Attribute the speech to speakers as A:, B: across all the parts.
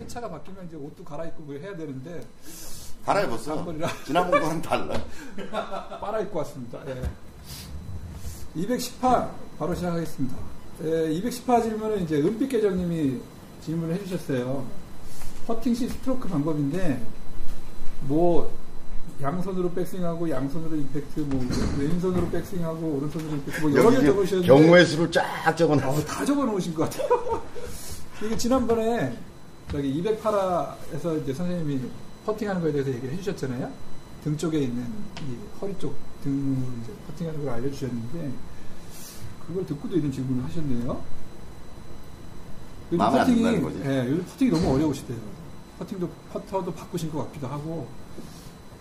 A: 회차가 바뀌면 이제 옷도 갈아입고 뭐 해야 되는데
B: 갈아입었어. 지난번과는 달라.
A: 빨아입고 왔습니다. 예. 218 바로 시작하겠습니다. 예, 218 질문은 이제 은빛 계정님이 질문을 해주셨어요. 퍼팅 시 스트로크 방법인데 뭐 양손으로 백스윙하고 양손으로 임팩트, 뭐 왼손으로 백스윙하고 오른손으로 임팩트 뭐 여러 개 적으셨는데
B: 경우의 수를 쫙 적어놨어.
A: 어, 다 적어놓으신 것 같아요. 이게 지난번에 저기 208화에서 이제 선생님이 퍼팅하는 거에 대해서 얘기를 해주셨잖아요. 등 쪽에 있는 이 허리 쪽 등으로 이제 퍼팅하는 걸 알려주셨는데 그걸 듣고도 이런 질문을 하셨네요. 요즘 퍼팅이. 예, 요즘 퍼팅이 너무 어려우시대요. 퍼팅도 퍼터도 바꾸신 것 같기도 하고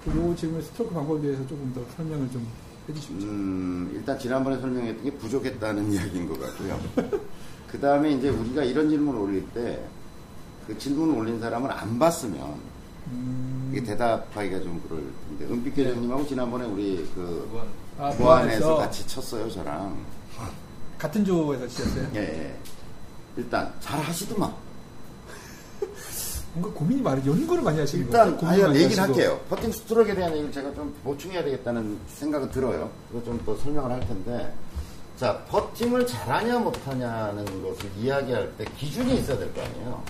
A: 그리고 질문 스트로크 방법에 대해서 조금 더 설명을 좀 해주시죠.
B: 음, 일단 지난번에 설명했던 게 부족했다는 이야기인 것 같고요. 그 다음에 이제 우리가 이런 질문을 올릴 때, 그 질문을 올린 사람을 안 봤으면,
A: 음,
B: 이게 대답하기가 좀 그럴 텐데, 은빛 교장님하고 지난번에 우리 그,
A: 아,
B: 무안에서 같이 쳤어요, 저랑.
A: 같은 조에서 치셨어요?
B: 예, 예. 일단, 잘 하시더만.
A: 뭔가 고민이 많이 연구를 많이 하시는 것
B: 일단, 아예 얘기를
A: 하시고.
B: 할게요. 퍼팅 스트로크에 대한 얘기를 제가 좀 보충해야 되겠다는 생각은 들어요. 그거 좀 더 설명을 할 텐데. 자, 퍼팅을 잘하냐 못하냐는 것을 이야기할 때 기준이 있어야 될 거 아니에요.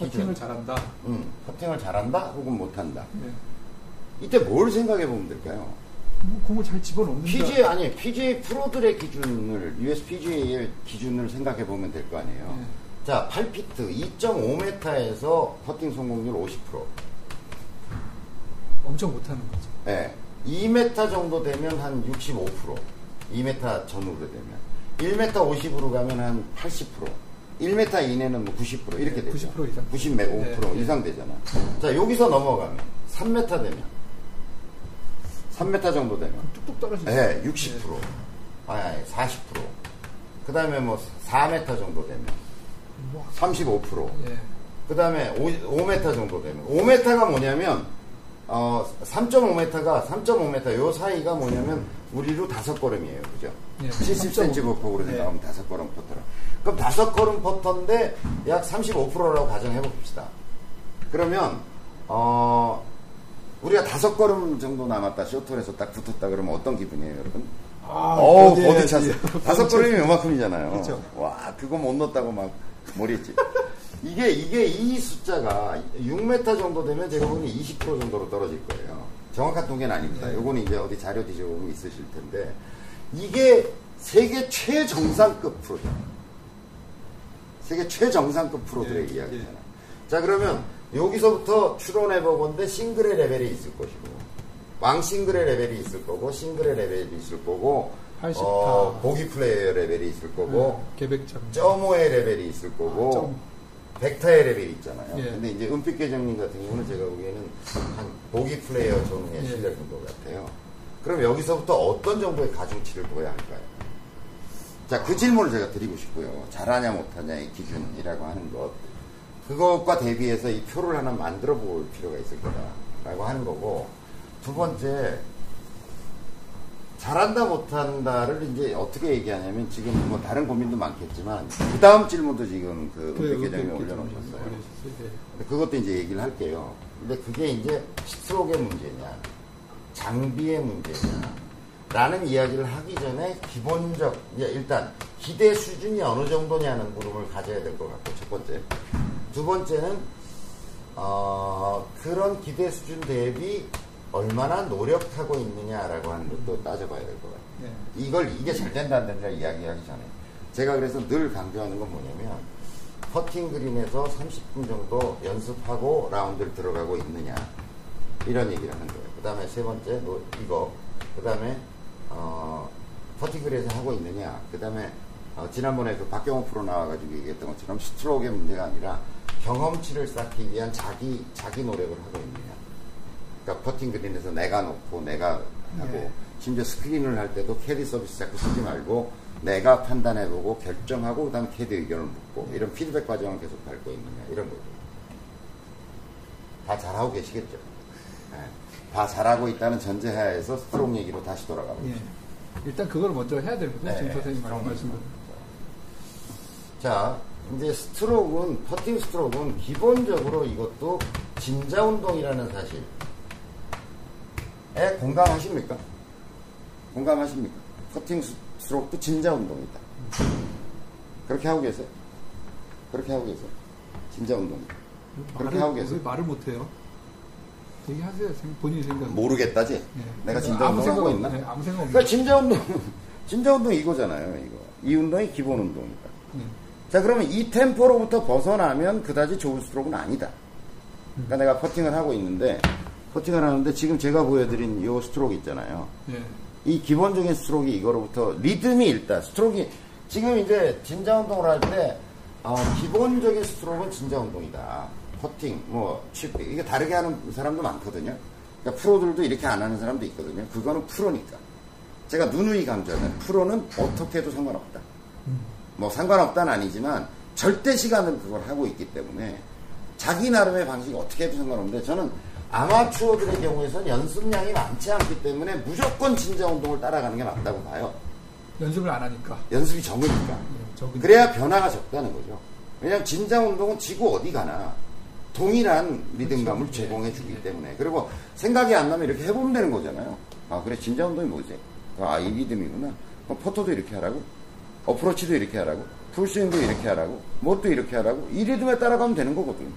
A: 퍼팅을 잘한다.
B: 음, 퍼팅을 잘한다 혹은 못한다.
A: 네.
B: 이때 뭘 생각해 보면 될까요?
A: 뭐 공을 잘 집어넣는다.
B: PGA 아니 PGA 프로들의 기준을 US PGA의 기준을 생각해 보면 될 거 아니에요.
A: 네.
B: 자, 8피트 2.5m에서 퍼팅 성공률 50%.
A: 엄청 못하는 거죠.
B: 예. 2m 정도 되면 한 65%. 2m 전후로 되면. 1m 50으로 가면 한 80%. 1m 이내는 뭐 90% 이렇게
A: 네,
B: 되죠.
A: 90% 이상.
B: 95%
A: 네, 네.
B: 이상 되잖아. 자, 여기서 넘어가면 3m 되면 3m 정도 되면
A: 뚝뚝 떨어지죠.
B: 네, 60%. 아니, 아니, 40%. 그 다음에 뭐 4m 정도 되면
A: 뭐,
B: 35%.
A: 예.
B: 그 다음에 5m 정도 되면 5m가 뭐냐면 어 3.5m가 3.5m 요 사이가 뭐냐면 우리로 다섯 걸음이에요, 그죠?
A: 예,
B: 70cm
A: 3.5.
B: 보폭으로
A: 예.
B: 생각하면 다섯 걸음 퍼터라. 그럼 다섯 걸음 퍼터인데 약 35%라고 가정해 봅시다. 그러면 어 우리가 다섯 걸음 정도 남았다 쇼트에서 딱 붙었다 그러면 어떤 기분이에요, 여러분?
A: 아,
B: 어우,
A: 버디
B: 버디. 찬스. 다섯 걸음이 요만큼이잖아요.
A: 그렇죠.
B: 와, 그거 못 넣었다고 막 머리했지. 이게, 이게 이 숫자가 6m 정도 되면 제가 보기엔 20% 정도로 떨어질 거예요. 정확한 통계는 아닙니다.
A: 네.
B: 요거는 이제 어디 자료 뒤져보면 있으실 텐데. 이게 세계 최정상급 프로죠. 세계 최정상급 프로들의
A: 예,
B: 이야기잖아요. 자, 그러면 여기서부터 추론해보건데 싱글의 레벨이 있을 것이고, 왕 싱글의 레벨이 있을 거고, 싱글의 레벨이 있을 거고,
A: 80타.
B: 어, 보기 플레이어 레벨이 있을 거고,
A: 네.
B: 점오의 레벨이 있을 거고,
A: 아, 점.
B: 벡터의 레벨이 있잖아요.
A: 예.
B: 근데 이제 은빛 계정님 같은 경우는 제가 보기에는 한 보기 플레이어 정도의
A: 예.
B: 실력 정도 같아요. 그럼 여기서부터 어떤 정도의 가중치를 둬야 할까요? 자, 그 질문을 제가 드리고 싶고요. 잘하냐 못하냐의 기준이라고 하는 것. 그것과 대비해서 이 표를 하나 만들어 볼 필요가 있을 거다라고 하는 거고. 두 번째, 잘한다 못한다를 이제 어떻게 얘기하냐면 지금 뭐 다른 고민도 많겠지만 그 다음 질문도 지금
A: 그그
B: 은빛 올려놓으셨어요.
A: 예.
B: 근데 그것도 이제 얘기를 할게요. 근데 그게 이제 스트로크의 문제냐, 장비의 문제냐, 라는 이야기를 하기 전에 기본적, 일단 기대 수준이 어느 정도냐는 물음을 가져야 될 것 같고, 첫 번째. 두 번째는, 어, 그런 기대 수준 대비 얼마나 노력하고 있느냐라고 하는 것도 따져봐야 될 것 같아요.
A: 네.
B: 이걸 이게 잘 된다 안 된다 이야기하기 전에 제가 그래서 늘 강조하는 건 뭐냐면 퍼팅 그린에서 30분 정도 연습하고 라운드를 들어가고 있느냐 이런 얘기를 하는 거예요. 그 다음에 세 번째 뭐 이거 그 다음에 어, 퍼팅 그린에서 하고 있느냐 그 다음에 어, 지난번에 그 박경호 프로 나와가지고 얘기했던 것처럼 스트로크의 문제가 아니라 경험치를 쌓기 위한 자기 자기 노력을 하고 있느냐 그러니까 퍼팅 그린에서 내가 놓고 내가 하고
A: 네.
B: 심지어 스크린을 할 때도 캐디 서비스 자꾸 쓰지 말고 내가 판단해보고 결정하고 그다음 캐디 의견을 묻고 이런 피드백 과정을 계속 밟고 있느냐 이런 거죠. 다 잘하고 계시겠죠. 네. 다 잘하고 있다는 전제하에서 스트로크 얘기로 다시 돌아가 보죠.
A: 예. 일단 그걸 먼저 해야 되거든요.
B: 네,
A: 지금 선생님
B: 그런
A: 말씀대로.
B: 자, 이제 스트로크는 퍼팅 스트로크는 기본적으로 이것도 진자 운동이라는 사실 에 공감하십니까? 공감하십니까? 퍼팅 스트로크도 진자 운동이다. 그렇게 하고 계세요? 그렇게 하고 계세요? 진자 운동이다. 그렇게 하고 계세요?
A: 왜 말을 못해요? 얘기하세요. 본인이 생각.
B: 모르겠다지?
A: 네.
B: 내가 진자 운동 하고 있나?
A: 네, 아무 생각 없는.
B: 그러니까 진자 운동, 진자 운동 이거잖아요, 이거. 이 운동이 기본 운동이다.
A: 네.
B: 자, 그러면 이 템포로부터 벗어나면 그다지 좋은 스트로크는 아니다. 그러니까 내가 퍼팅을 하고 있는데, 퍼팅을 하는데 지금 제가 보여드린 이 스트로크 있잖아요.
A: 네.
B: 이 기본적인 스트로크 이거로부터 리듬이 일단 스트로크 지금 이제 진자 운동을 할 때 어, 기본적인 스트로크는 진자 운동이다. 퍼팅, 뭐 칩, 이게 다르게 하는 사람도 많거든요. 그러니까 프로들도 이렇게 안 하는 사람도 있거든요. 그거는 프로니까. 제가 누누이 강조하는 프로는 어떻게 해도 상관없다. 뭐 상관없다는 아니지만 절대 시간을 그걸 하고 있기 때문에 자기 나름의 방식이 어떻게 해도 상관없는데 저는 아마추어들의 경우에선 연습량이 많지 않기 때문에 무조건 진자 운동을 따라가는 게 맞다고 봐요.
A: 연습을 안 하니까.
B: 연습이 적으니까.
A: 네.
B: 그래야 변화가 적다는 거죠. 왜냐하면 진자 운동은 지구 어디 가나 동일한 리듬감을
A: 그렇죠.
B: 제공해 주기
A: 네.
B: 때문에 그리고 생각이 안 나면 이렇게 해보면 되는 거잖아요. 아 그래 진자 운동이 뭐지? 아 이 리듬이구나. 그럼 퍼터도 이렇게 하라고, 어프로치도 이렇게 하라고, 풀스윙도 이렇게 하라고, 뭣도 이렇게 하라고 이 리듬에 따라가면 되는 거거든.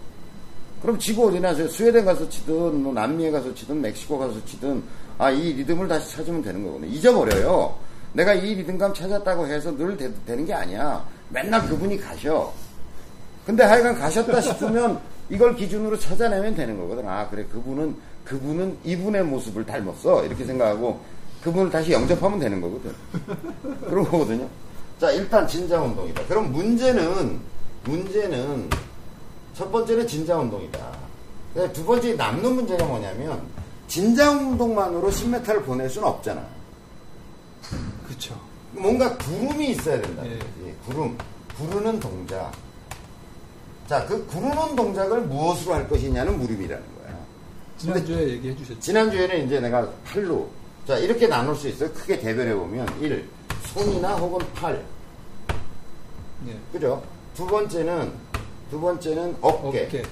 B: 그럼 지구 어디나 저 스웨덴 가서 치든 뭐 남미에 가서 치든 멕시코 가서 치든 아 이 리듬을 다시 찾으면 되는 거거든요. 잊어버려요. 내가 이 리듬감 찾았다고 해서 늘 되, 되는 게 아니야. 맨날 그분이 가셔. 근데 하여간 가셨다 싶으면 이걸 기준으로 찾아내면 되는 거거든. 아, 그래. 그분은, 그분은 이분의 모습을 닮았어. 이렇게 생각하고 그분을 다시 영접하면 되는 거거든. 그런 거거든요. 자, 일단 진자 운동이다. 그럼 문제는, 문제는 첫 번째는 진자 운동이다. 근데 두 번째 남는 문제가 뭐냐면 진자 운동만으로 10m를 보낼 수는 없잖아.
A: 그렇죠.
B: 뭔가 구름이 있어야 된다.
A: 예.
B: 예, 구름. 구르는 동작. 자, 그 구르는 동작을 무엇으로 할 것이냐는 무릎이라는 거야.
A: 지난주에 얘기해 주셨죠.
B: 지난주에는 이제 내가 팔로. 자, 이렇게 나눌 수 있어요. 크게 대별해 보면. 1. 손이나 혹은 팔.
A: 네.
B: 그죠? 두 번째는, 두 번째는 어깨.
A: 어깨.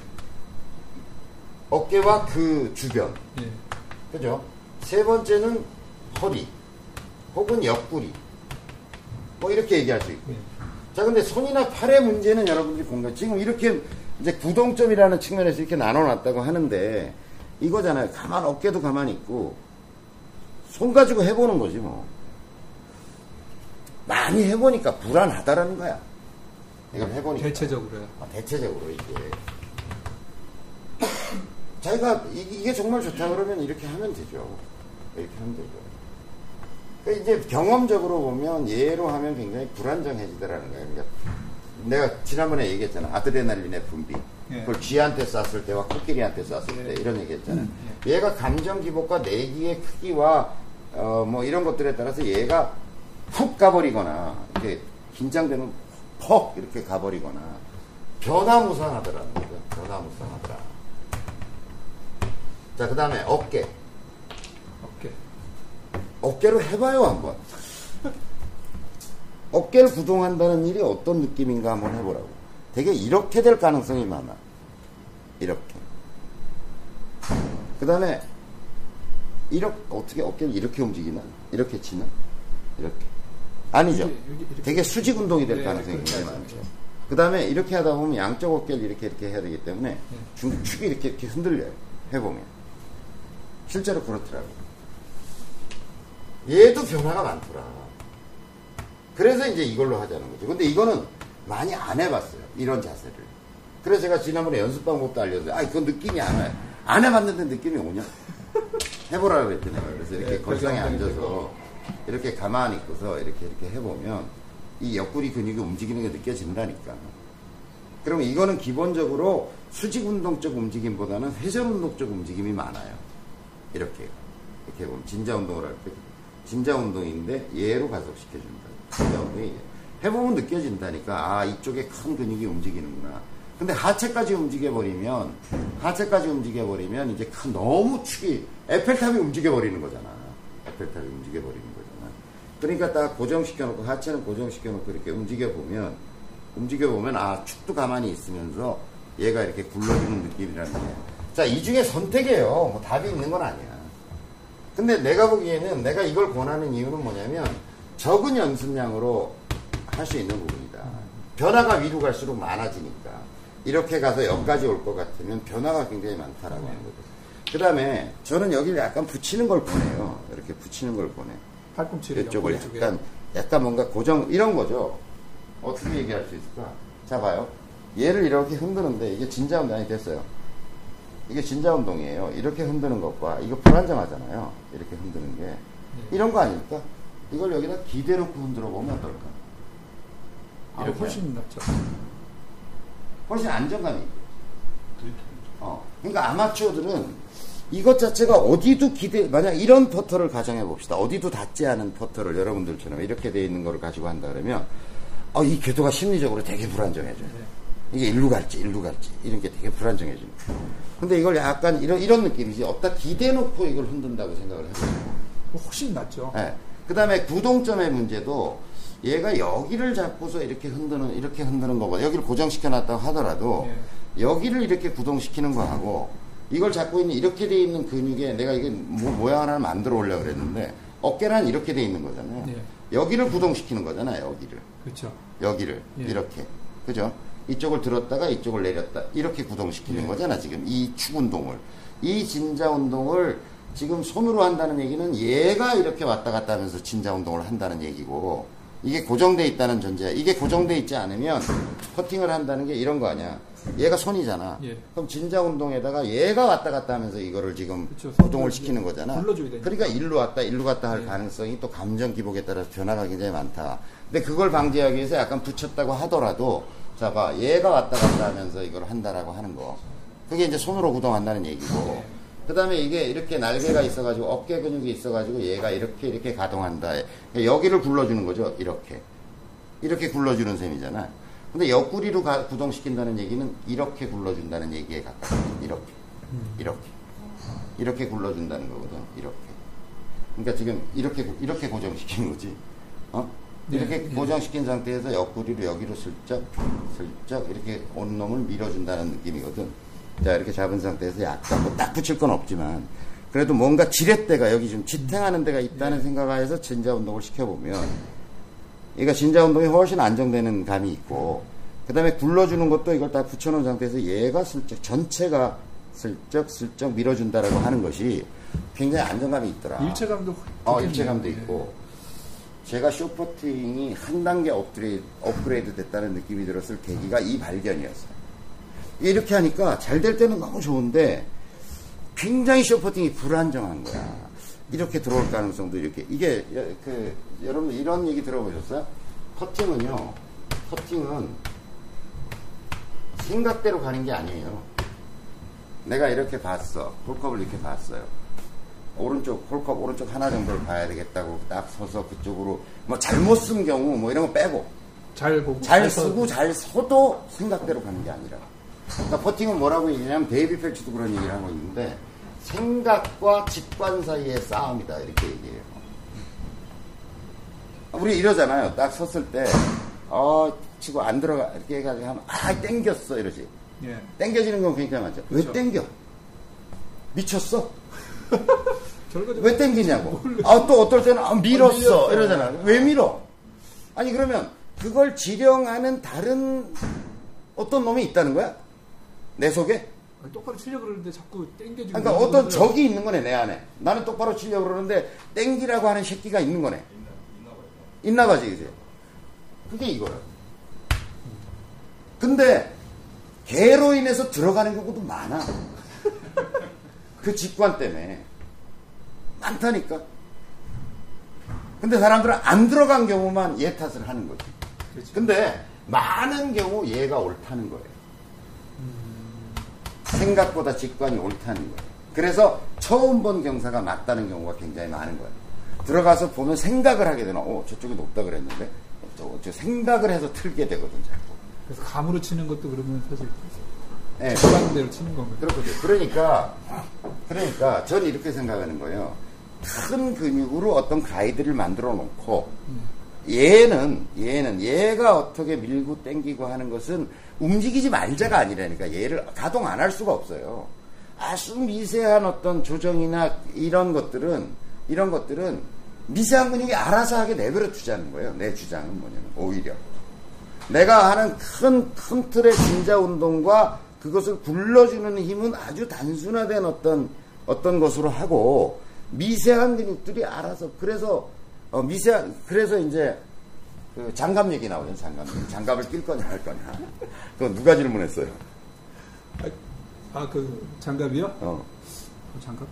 B: 어깨. 와 그 주변.
A: 예.
B: 그죠? 세 번째는 허리. 혹은 옆구리. 뭐 이렇게 얘기할 수 있고.
A: 예.
B: 자, 근데 손이나 팔의 문제는 여러분들이 공감, 지금 이렇게 이제 구동점이라는 측면에서 이렇게 나눠놨다고 하는데, 이거잖아요. 가만, 어깨도 가만히 있고, 손 가지고 해보는 거지, 뭐. 많이 해보니까 불안하다라는 거야. 이걸 해보니까.
A: 대체적으로요.
B: 아, 대체적으로 이게. 자기가 이- 이게 정말 좋다 그러면 이렇게 하면 되죠. 이렇게 하면 되죠. 그러니까 이제 경험적으로 보면 예로 하면 굉장히 불안정해지더라는 거예요. 그러니까 내가 지난번에 얘기했잖아. 아드레날린의 분비.
A: 예.
B: 그걸 쥐한테 쐈을 때와 코끼리한테 쐈을
A: 예.
B: 때 이런 얘기 했잖아요.
A: 음,
B: 얘가 감정 기복과 내기의 크기와 어, 뭐 이런 것들에 따라서 얘가 훅 가버리거나 이렇게 긴장되면 퍽 이렇게 가버리거나 변화무쌍하더라는 거죠. 변화무쌍하더라. 자, 그 다음에 어깨.
A: 어깨.
B: 어깨로 해봐요, 한번. 어깨를 구동한다는 일이 어떤 느낌인가 한번 해보라고. 되게 이렇게 될 가능성이 많아. 이렇게. 그 다음에, 이렇게, 어떻게 어깨를 이렇게 움직이나? 이렇게 치나? 이렇게. 아니죠. 되게 수직 운동이 될
A: 네,
B: 가능성이 굉장히. 많죠. 그 다음에 이렇게 하다 보면 양쪽 어깨를 이렇게 이렇게 해야 되기 때문에
A: 네.
B: 중축이 이렇게 이렇게 흔들려요. 해보면. 실제로 그렇더라고. 얘도 변화가 많더라. 그래서 이제 이걸로 하자는 거죠. 근데 이거는 많이 안 해봤어요. 이런 자세를. 그래서 제가 지난번에 연습 방법도 알려드려요. 아, 그건 느낌이 안 와요. 안 해봤는데 느낌이 오냐? 해보라고 그랬더니 그래서 이렇게
A: 네,
B: 걸상에 앉아서 이렇게 가만히 있고서 이렇게 이렇게 해보면 이 옆구리 근육이 움직이는 게 느껴진다니까. 그러면 이거는 기본적으로 수직 운동적 움직임보다는 회전 운동적 움직임이 많아요. 이렇게 이렇게 보면 진자 운동을 할 때 진자 운동인데 얘로 가속시켜준다. 진자 운동이 해보면 느껴진다니까 아 이쪽에 큰 근육이 움직이는구나. 근데 하체까지 움직여버리면 하체까지 움직여버리면 이제 큰 너무 축이 에펠탑이 움직여버리는 거잖아. 에펠탑이 움직여버리는 거잖아. 그러니까 딱 고정시켜놓고 하체는 고정시켜놓고 이렇게 움직여보면 움직여보면 아 축도 가만히 있으면서 얘가 이렇게 굴러주는 느낌이라는 게. 자, 이 중에 선택이에요. 뭐 답이 있는 건 아니야. 근데 내가 보기에는 내가 이걸 권하는 이유는 뭐냐면 적은 연습량으로 할 수 있는 부분이다. 변화가 위로 갈수록 많아지니까. 이렇게 가서 여기까지 올 것 같으면 변화가 굉장히 많다라고 하는 거죠. 그 다음에 저는 여기를 약간 붙이는 걸 보내요. 이렇게 붙이는 걸 보내.
A: 팔꿈치를
B: 이쪽을. 약간, 약간 뭔가 고정, 이런 거죠. 어떻게 얘기할 수 있을까? 자, 봐요. 얘를 이렇게 흔드는데 이게 진자 운동이 됐어요. 이게 진자 운동이에요. 이렇게 흔드는 것과 이거 불안정하잖아요. 이렇게 흔드는 게. 이런 거 아닙니까? 이걸 여기다 기대놓고 흔들어 보면 어떨까?
A: 아. 훨씬 낫죠.
B: 훨씬 안정감이. 어. 그러니까 아마추어들은 이것 자체가 어디도 기대, 만약 이런 퍼터를 가정해 봅시다. 어디도 닿지 않은 퍼터를 여러분들처럼 이렇게 돼 있는 거를 가지고 한다 그러면, 어, 이 궤도가 심리적으로 되게 불안정해져요. 이게 일로 갈지, 일로 갈지, 이런 게 되게 불안정해집니다. 근데 이걸 약간 이런, 이런 느낌이지. 어디다 기대 놓고 이걸 흔든다고 생각을 해보세요.
A: 훨씬 낫죠.
B: 예. 그 다음에 구동점의 문제도 얘가 여기를 잡고서 이렇게 흔드는, 이렇게 흔드는 거고, 여기를 고정시켜 놨다고 하더라도, 여기를 이렇게 구동시키는 거하고, 이걸 잡고 있는 이렇게 돼 있는 근육에 내가 이게 뭐, 모양 하나를 만들어 오려고 그랬는데, 어깨란 이렇게 돼 있는 거잖아요.
A: 예.
B: 여기를 구동시키는 거잖아요, 여기를.
A: 그렇죠.
B: 여기를.
A: 예.
B: 이렇게. 그죠? 이쪽을 들었다가 이쪽을 내렸다. 이렇게 구동시키는
A: 예.
B: 거잖아, 지금. 이 축 운동을. 이 진자 운동을 지금 손으로 한다는 얘기는 얘가 이렇게 왔다 갔다 하면서 진자 운동을 한다는 얘기고, 이게 고정돼 있다는 전제야. 이게 고정돼 있지 않으면 퍼팅을 한다는 게 이런 거 아니야. 얘가 손이잖아.
A: 예.
B: 그럼 진자 운동에다가 얘가 왔다 갔다 하면서 이거를 지금
A: 그쵸,
B: 구동을 시키는 거잖아. 그러니까 일로 왔다 일로 갔다 할
A: 예.
B: 가능성이 또 감정 기복에 따라서 변화가 굉장히 많다. 근데 그걸 방지하기 위해서 약간 붙였다고 하더라도 자 봐. 얘가 왔다 갔다 하면서 이걸 한다라고 하는 거. 그게 이제 손으로 구동한다는 얘기고. 그 다음에 이게 이렇게 날개가 있어가지고 어깨 근육이 있어가지고 얘가 이렇게 이렇게 가동한다. 그러니까 여기를 굴러주는 거죠. 이렇게. 이렇게 굴러주는 셈이잖아. 근데 옆구리로 가- 구동시킨다는 얘기는 이렇게 굴러준다는 얘기에 가까워. 이렇게. 이렇게. 이렇게 굴러준다는 거거든. 이렇게. 그러니까 지금 이렇게 고- 이렇게 고정시킨 거지. 어?
A: 네,
B: 이렇게
A: 네.
B: 고정시킨 상태에서 옆구리로 여기로 슬쩍 슬쩍 이렇게 온 놈을 밀어준다는 느낌이거든. 자 이렇게 잡은 상태에서 약간 뭐딱 붙일 건 없지만 그래도 뭔가 지렛대가 여기 좀 지탱하는 데가 있다는 생각하에서 진자 운동을 시켜보면 그러니까 진자 운동이 훨씬 안정되는 감이 있고 그 다음에 굴러주는 것도 이걸 딱 붙여놓은 상태에서 얘가 슬쩍 전체가 슬쩍 슬쩍 밀어준다라고 하는 것이 굉장히 안정감이 있더라.
A: 일체감도
B: 어. 일체감도
A: 예.
B: 있고. 제가 쇼퍼팅이 한 단계 업그레이드, 업그레이드 됐다는 느낌이 들었을 계기가 이 발견이었어요. 이렇게 하니까 잘 될 때는 너무 좋은데 굉장히 쇼퍼팅이 불안정한 거야. 이렇게 들어올 가능성도 이렇게. 이게, 여- 그, 여러분 이런 얘기 들어보셨어요? 퍼팅은요, 퍼팅은 생각대로 가는 게 아니에요. 내가 이렇게 봤어. 홀컵을 이렇게 봤어요. 오른쪽 홀컵 오른쪽 하나 정도를 봐야 되겠다고 딱 서서 그쪽으로 뭐 잘못 쓴 경우 뭐 이런 거 빼고
A: 잘 보고
B: 잘
A: 서-
B: 쓰고 잘 서도 생각대로 가는 게 아니라 그러니까 퍼팅은 뭐라고 얘기냐면 데이브 펠츠도 그런 얘기를 하고 있는데 생각과 직관 사이의 싸움이다 이렇게 얘기해요 우리 이러잖아요 딱 섰을 때 어 치고 안 들어가 이렇게 해가지고 하면 아 땡겼어 이러지
A: 예.
B: 땡겨지는 건 굉장히 많죠 왜
A: 그렇죠.
B: 땡겨 미쳤어 왜 땡기냐고. 아, 또 어떨 때는 아, 밀었어.
A: 밀렸어.
B: 이러잖아. 왜 밀어? 아니, 그러면 그걸 지령하는 다른 어떤 놈이 있다는 거야? 내 속에?
A: 아니, 똑바로 치려고 그러는데 자꾸 땡겨지고
B: 그러니까 어떤 적이 있는 거네, 내 안에. 나는 똑바로 치려고 그러는데 땡기라고 하는 새끼가 있는 거네. 있나 봐지, 그지? 그게 이거야. 근데 개로 인해서 들어가는 경우도 많아. 그 직관 때문에. 많다니까. 근데 사람들은 안 들어간 경우만 얘 탓을 하는 거지.
A: 그렇죠.
B: 근데 많은 경우 얘가 옳다는 거예요. 생각보다 직관이 옳다는 거예요. 그래서 처음 본 경사가 맞다는 경우가 굉장히 많은 거예요. 들어가서 보면 생각을 하게 되나, 어, 저쪽이 높다 그랬는데, 어, 저, 저 생각을 해서 틀게 되거든, 자꾸.
A: 그래서 감으로 치는 것도 그러면 사실
B: 예,
A: 좋아하는 대로 치는 거면
B: 그렇거든요. 그러니까, 그러니까, 전 이렇게 생각하는 거예요. 큰 근육으로 어떤 가이드를 만들어 놓고, 얘는 얘는 얘가 어떻게 밀고 땡기고 하는 것은 움직이지 말자가 아니라니까 얘를 가동 안 할 수가 없어요. 아주 미세한 어떤 조정이나 이런 것들은 이런 것들은 미세한 근육이 알아서 하게 내버려 두자는 거예요. 내 주장은 뭐냐면 오히려 내가 하는 큰, 큰 틀의 진자 운동과 그것을 굴러주는 힘은 아주 단순화된 어떤, 어떤 것으로 하고, 미세한 근육들이 알아서, 그래서, 어, 미세한, 그래서 이제, 그 장갑 얘기 나오죠, 장갑. 장갑을 낄 거냐, 할 거냐. 그거 누가 질문했어요?
A: 아, 그, 장갑이요?
B: 어.
A: 그 장갑?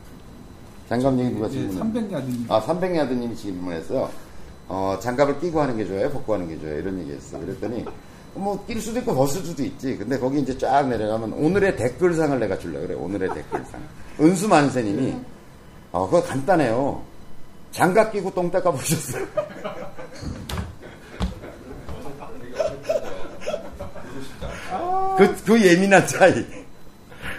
B: 장갑 얘기 누가
A: 예,
B: 질문했어요?
A: 300 야드님.
B: 아, 300 야드님이 질문해서, 어, 장갑을 끼고 하는 게 좋아요? 벗고 하는 게 좋아요? 이런 얘기 했어. 그랬더니, 뭐, 낄 수도 있고 벗을 수도 있지. 근데 거기 이제 쫙 내려가면 오늘의 댓글상을 내가 줄래 그래. 오늘의 댓글상. 은수 만세님이, 어, 그거 간단해요. 장갑 끼고 똥 닦아 보셨어요? 그, 그 예민한 차이.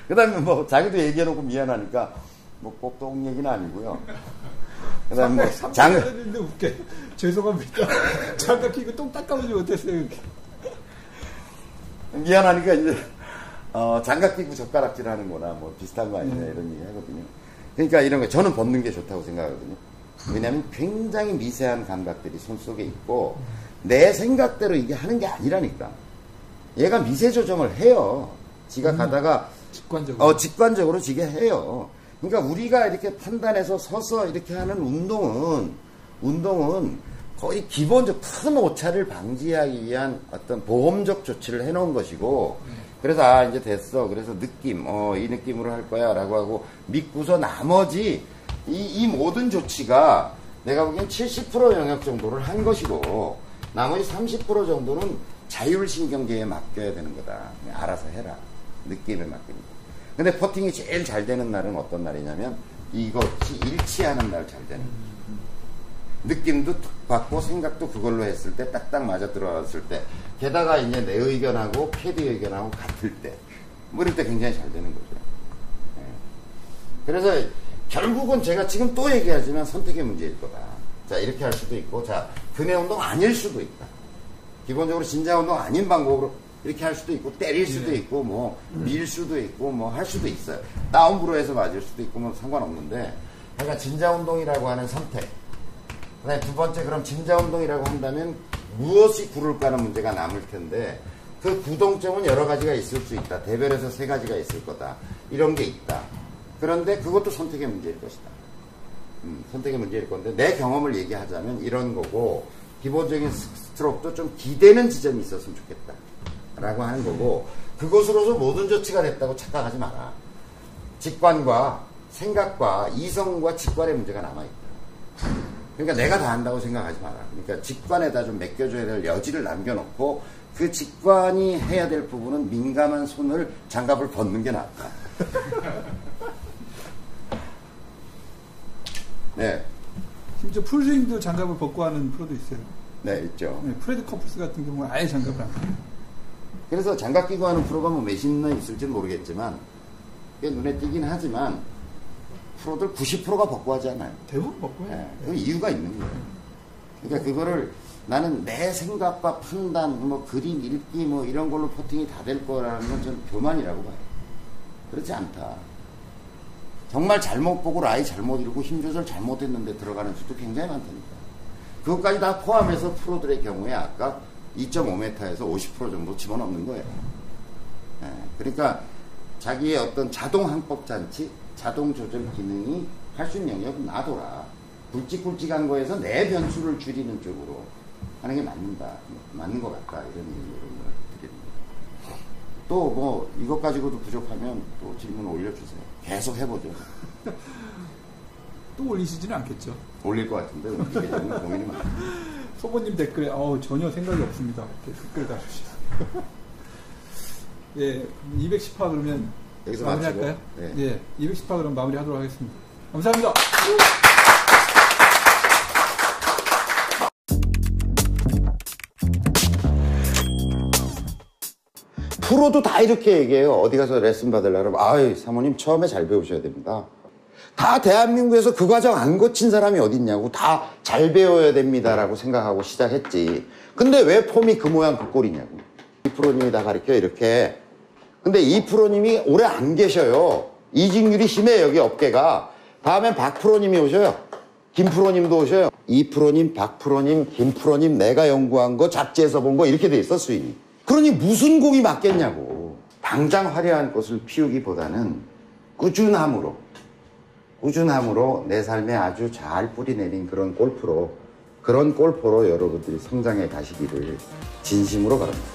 B: 그 다음에 뭐, 자기도 얘기해놓고 미안하니까, 뭐, 꼭 똥 얘기는 아니고요. 그 다음에 뭐, 장,
A: 근데 웃겨. 죄송합니다. 장갑 끼고 똥 닦아보지 못했어요. 이렇게.
B: 미안하니까 이제 어, 장갑 끼고 젓가락질 하는 거나 뭐 비슷한 거 아니냐 이런 얘기 하거든요. 그러니까 이런 거 저는 벗는 게 좋다고 생각하거든요. 왜냐하면 굉장히 미세한 감각들이 손속에 있고 내 생각대로 이게 하는 게 아니라니까. 얘가 미세 조정을 해요. 지가 가다가
A: 직관적으로.
B: 어, 직관적으로 지게 해요. 그러니까 우리가 이렇게 판단해서 서서 이렇게 하는 운동은, 운동은 거의 기본적 큰 오차를 방지하기 위한 어떤 보험적 조치를 해놓은 것이고, 그래서 아, 이제 됐어. 그래서 느낌, 어, 이 느낌으로 할 거야. 라고 하고 믿고서 나머지 이, 이 모든 조치가 내가 보기엔 70% 영역 정도를 한 것이고, 나머지 30% 정도는 자율신경계에 맡겨야 되는 거다. 알아서 해라. 느낌에 맡기니까. 근데 퍼팅이 제일 잘 되는 날은 어떤 날이냐면 이것이 일치하는 날 잘 되는 거예요. 느낌도 툭 받고 생각도 그걸로 했을 때 딱딱 맞아 들어갔을 때 게다가 이제 내 의견하고 캐디 의견하고 같을 때 뭐 이럴 때 굉장히 잘 되는 거죠. 예. 그래서 결국은 제가 지금 또 얘기하지만 선택의 문제일 거다. 자 이렇게 할 수도 있고 자 근해 운동 아닐 수도 있다. 기본적으로 진자 운동 아닌 방법으로 이렇게 할 수도 있고 때릴 수도 있고 뭐 밀 수도 있고 뭐 할 수도 있어요. 다운브로 해서 맞을 수도 있고 뭐 상관없는데 그러니까 진자 운동이라고 하는 선택. 그다음에 두 번째 그럼 진자 운동이라고 한다면 무엇이 구를까는 문제가 남을 텐데 그 구동점은 여러 가지가 있을 수 있다. 대별에서 세 가지가 있을 거다. 이런 게 있다. 그런데 그것도 선택의 문제일 것이다. 음, 선택의 문제일 건데 내 경험을 얘기하자면 이런 거고 기본적인 스트로크도 좀 기대는 지점이 있었으면 좋겠다. 라고 하는 거고 그것으로서 모든 조치가 됐다고 착각하지 마라. 직관과 생각과 이성과 직관의 문제가 남아있다. 그러니까 내가 다 한다고 생각하지 마라. 그러니까 직관에다 좀 맡겨줘야 될 여지를 남겨놓고 그 직관이 해야 될 부분은 민감한 손을 장갑을 벗는 게 낫다. 네,
A: 심지어 풀스윙도 장갑을 벗고 하는 프로도 있어요.
B: 네 있죠.
A: 네, 프레드 커플스 같은 경우는 아예 장갑을 안 써요.
B: 그래서 장갑 끼고 하는 프로가 뭐 몇이나 있을지는 모르겠지만 꽤 눈에 띄긴 하지만 프로들 90%가 벗고 하지 않아요.
A: 대부분 벗고 해요.
B: 예, 그 이유가 있는 거예요. 그러니까 그거를 나는 내 생각과 판단, 뭐 그린 읽기 뭐 이런 걸로 퍼팅이 다 될 거라는 건 저는 교만이라고 봐요. 그렇지 않다. 정말 잘못 보고 라이 잘못 읽고 힘 조절 잘못했는데 들어가는 수도 굉장히 많다니까. 그것까지 다 포함해서 프로들의 경우에 아까 2.5m에서 50% 정도 집어넣는 거예요. 예, 그러니까 자기의 어떤 자동 항법 잔치, 자동 조절 기능이 할 수 있는 영역은 놔둬라. 굵직굵직한 거에서 내 변수를 줄이는 쪽으로 하는 게 맞는다. 맞는 것 같다. 이런 드립니다. 또 뭐 이것 가지고도 부족하면 또 질문 올려주세요. 계속 해보죠.
A: 또 올리시지는 않겠죠.
B: 올릴 것 같은데 어떻게 되는 고민이 많아요.
A: 소보님 댓글에 어우 전혀 생각이 없습니다. 이렇게 댓글 달아주시죠. 예, 210화 그러면
B: 여기서
A: 마무리할까요?
B: 네.
A: 예, 210화 그럼 마무리하도록 하겠습니다. 감사합니다.
B: 프로도 다 이렇게 얘기해요. 어디 가서 레슨 받으려면, 아이, 사모님 처음에 잘 배우셔야 됩니다. 다 대한민국에서 그 과정 안 거친 사람이 어딨냐고 다 잘 배워야 됩니다라고 생각하고 시작했지. 근데 왜 폼이 그 모양 그 꼴이냐고. 이 프로님이 다 가르쳐 이렇게. 근데 이 프로님이 오래 안 계셔요. 이직률이 심해 여기 업계가. 다음엔 박 프로님이 오셔요. 김 프로님도 오셔요. 이 프로님, 박 프로님, 김 프로님 내가 연구한 거 잡지에서 본 거 이렇게 돼 있어 수익이. 그러니 무슨 곡이 맞겠냐고. 당장 화려한 꽃을 피우기보다는 꾸준함으로 꾸준함으로 내 삶에 아주 잘 뿌리내린 그런 골프로 그런 골퍼로 여러분들이 성장해 가시기를 진심으로 바랍니다.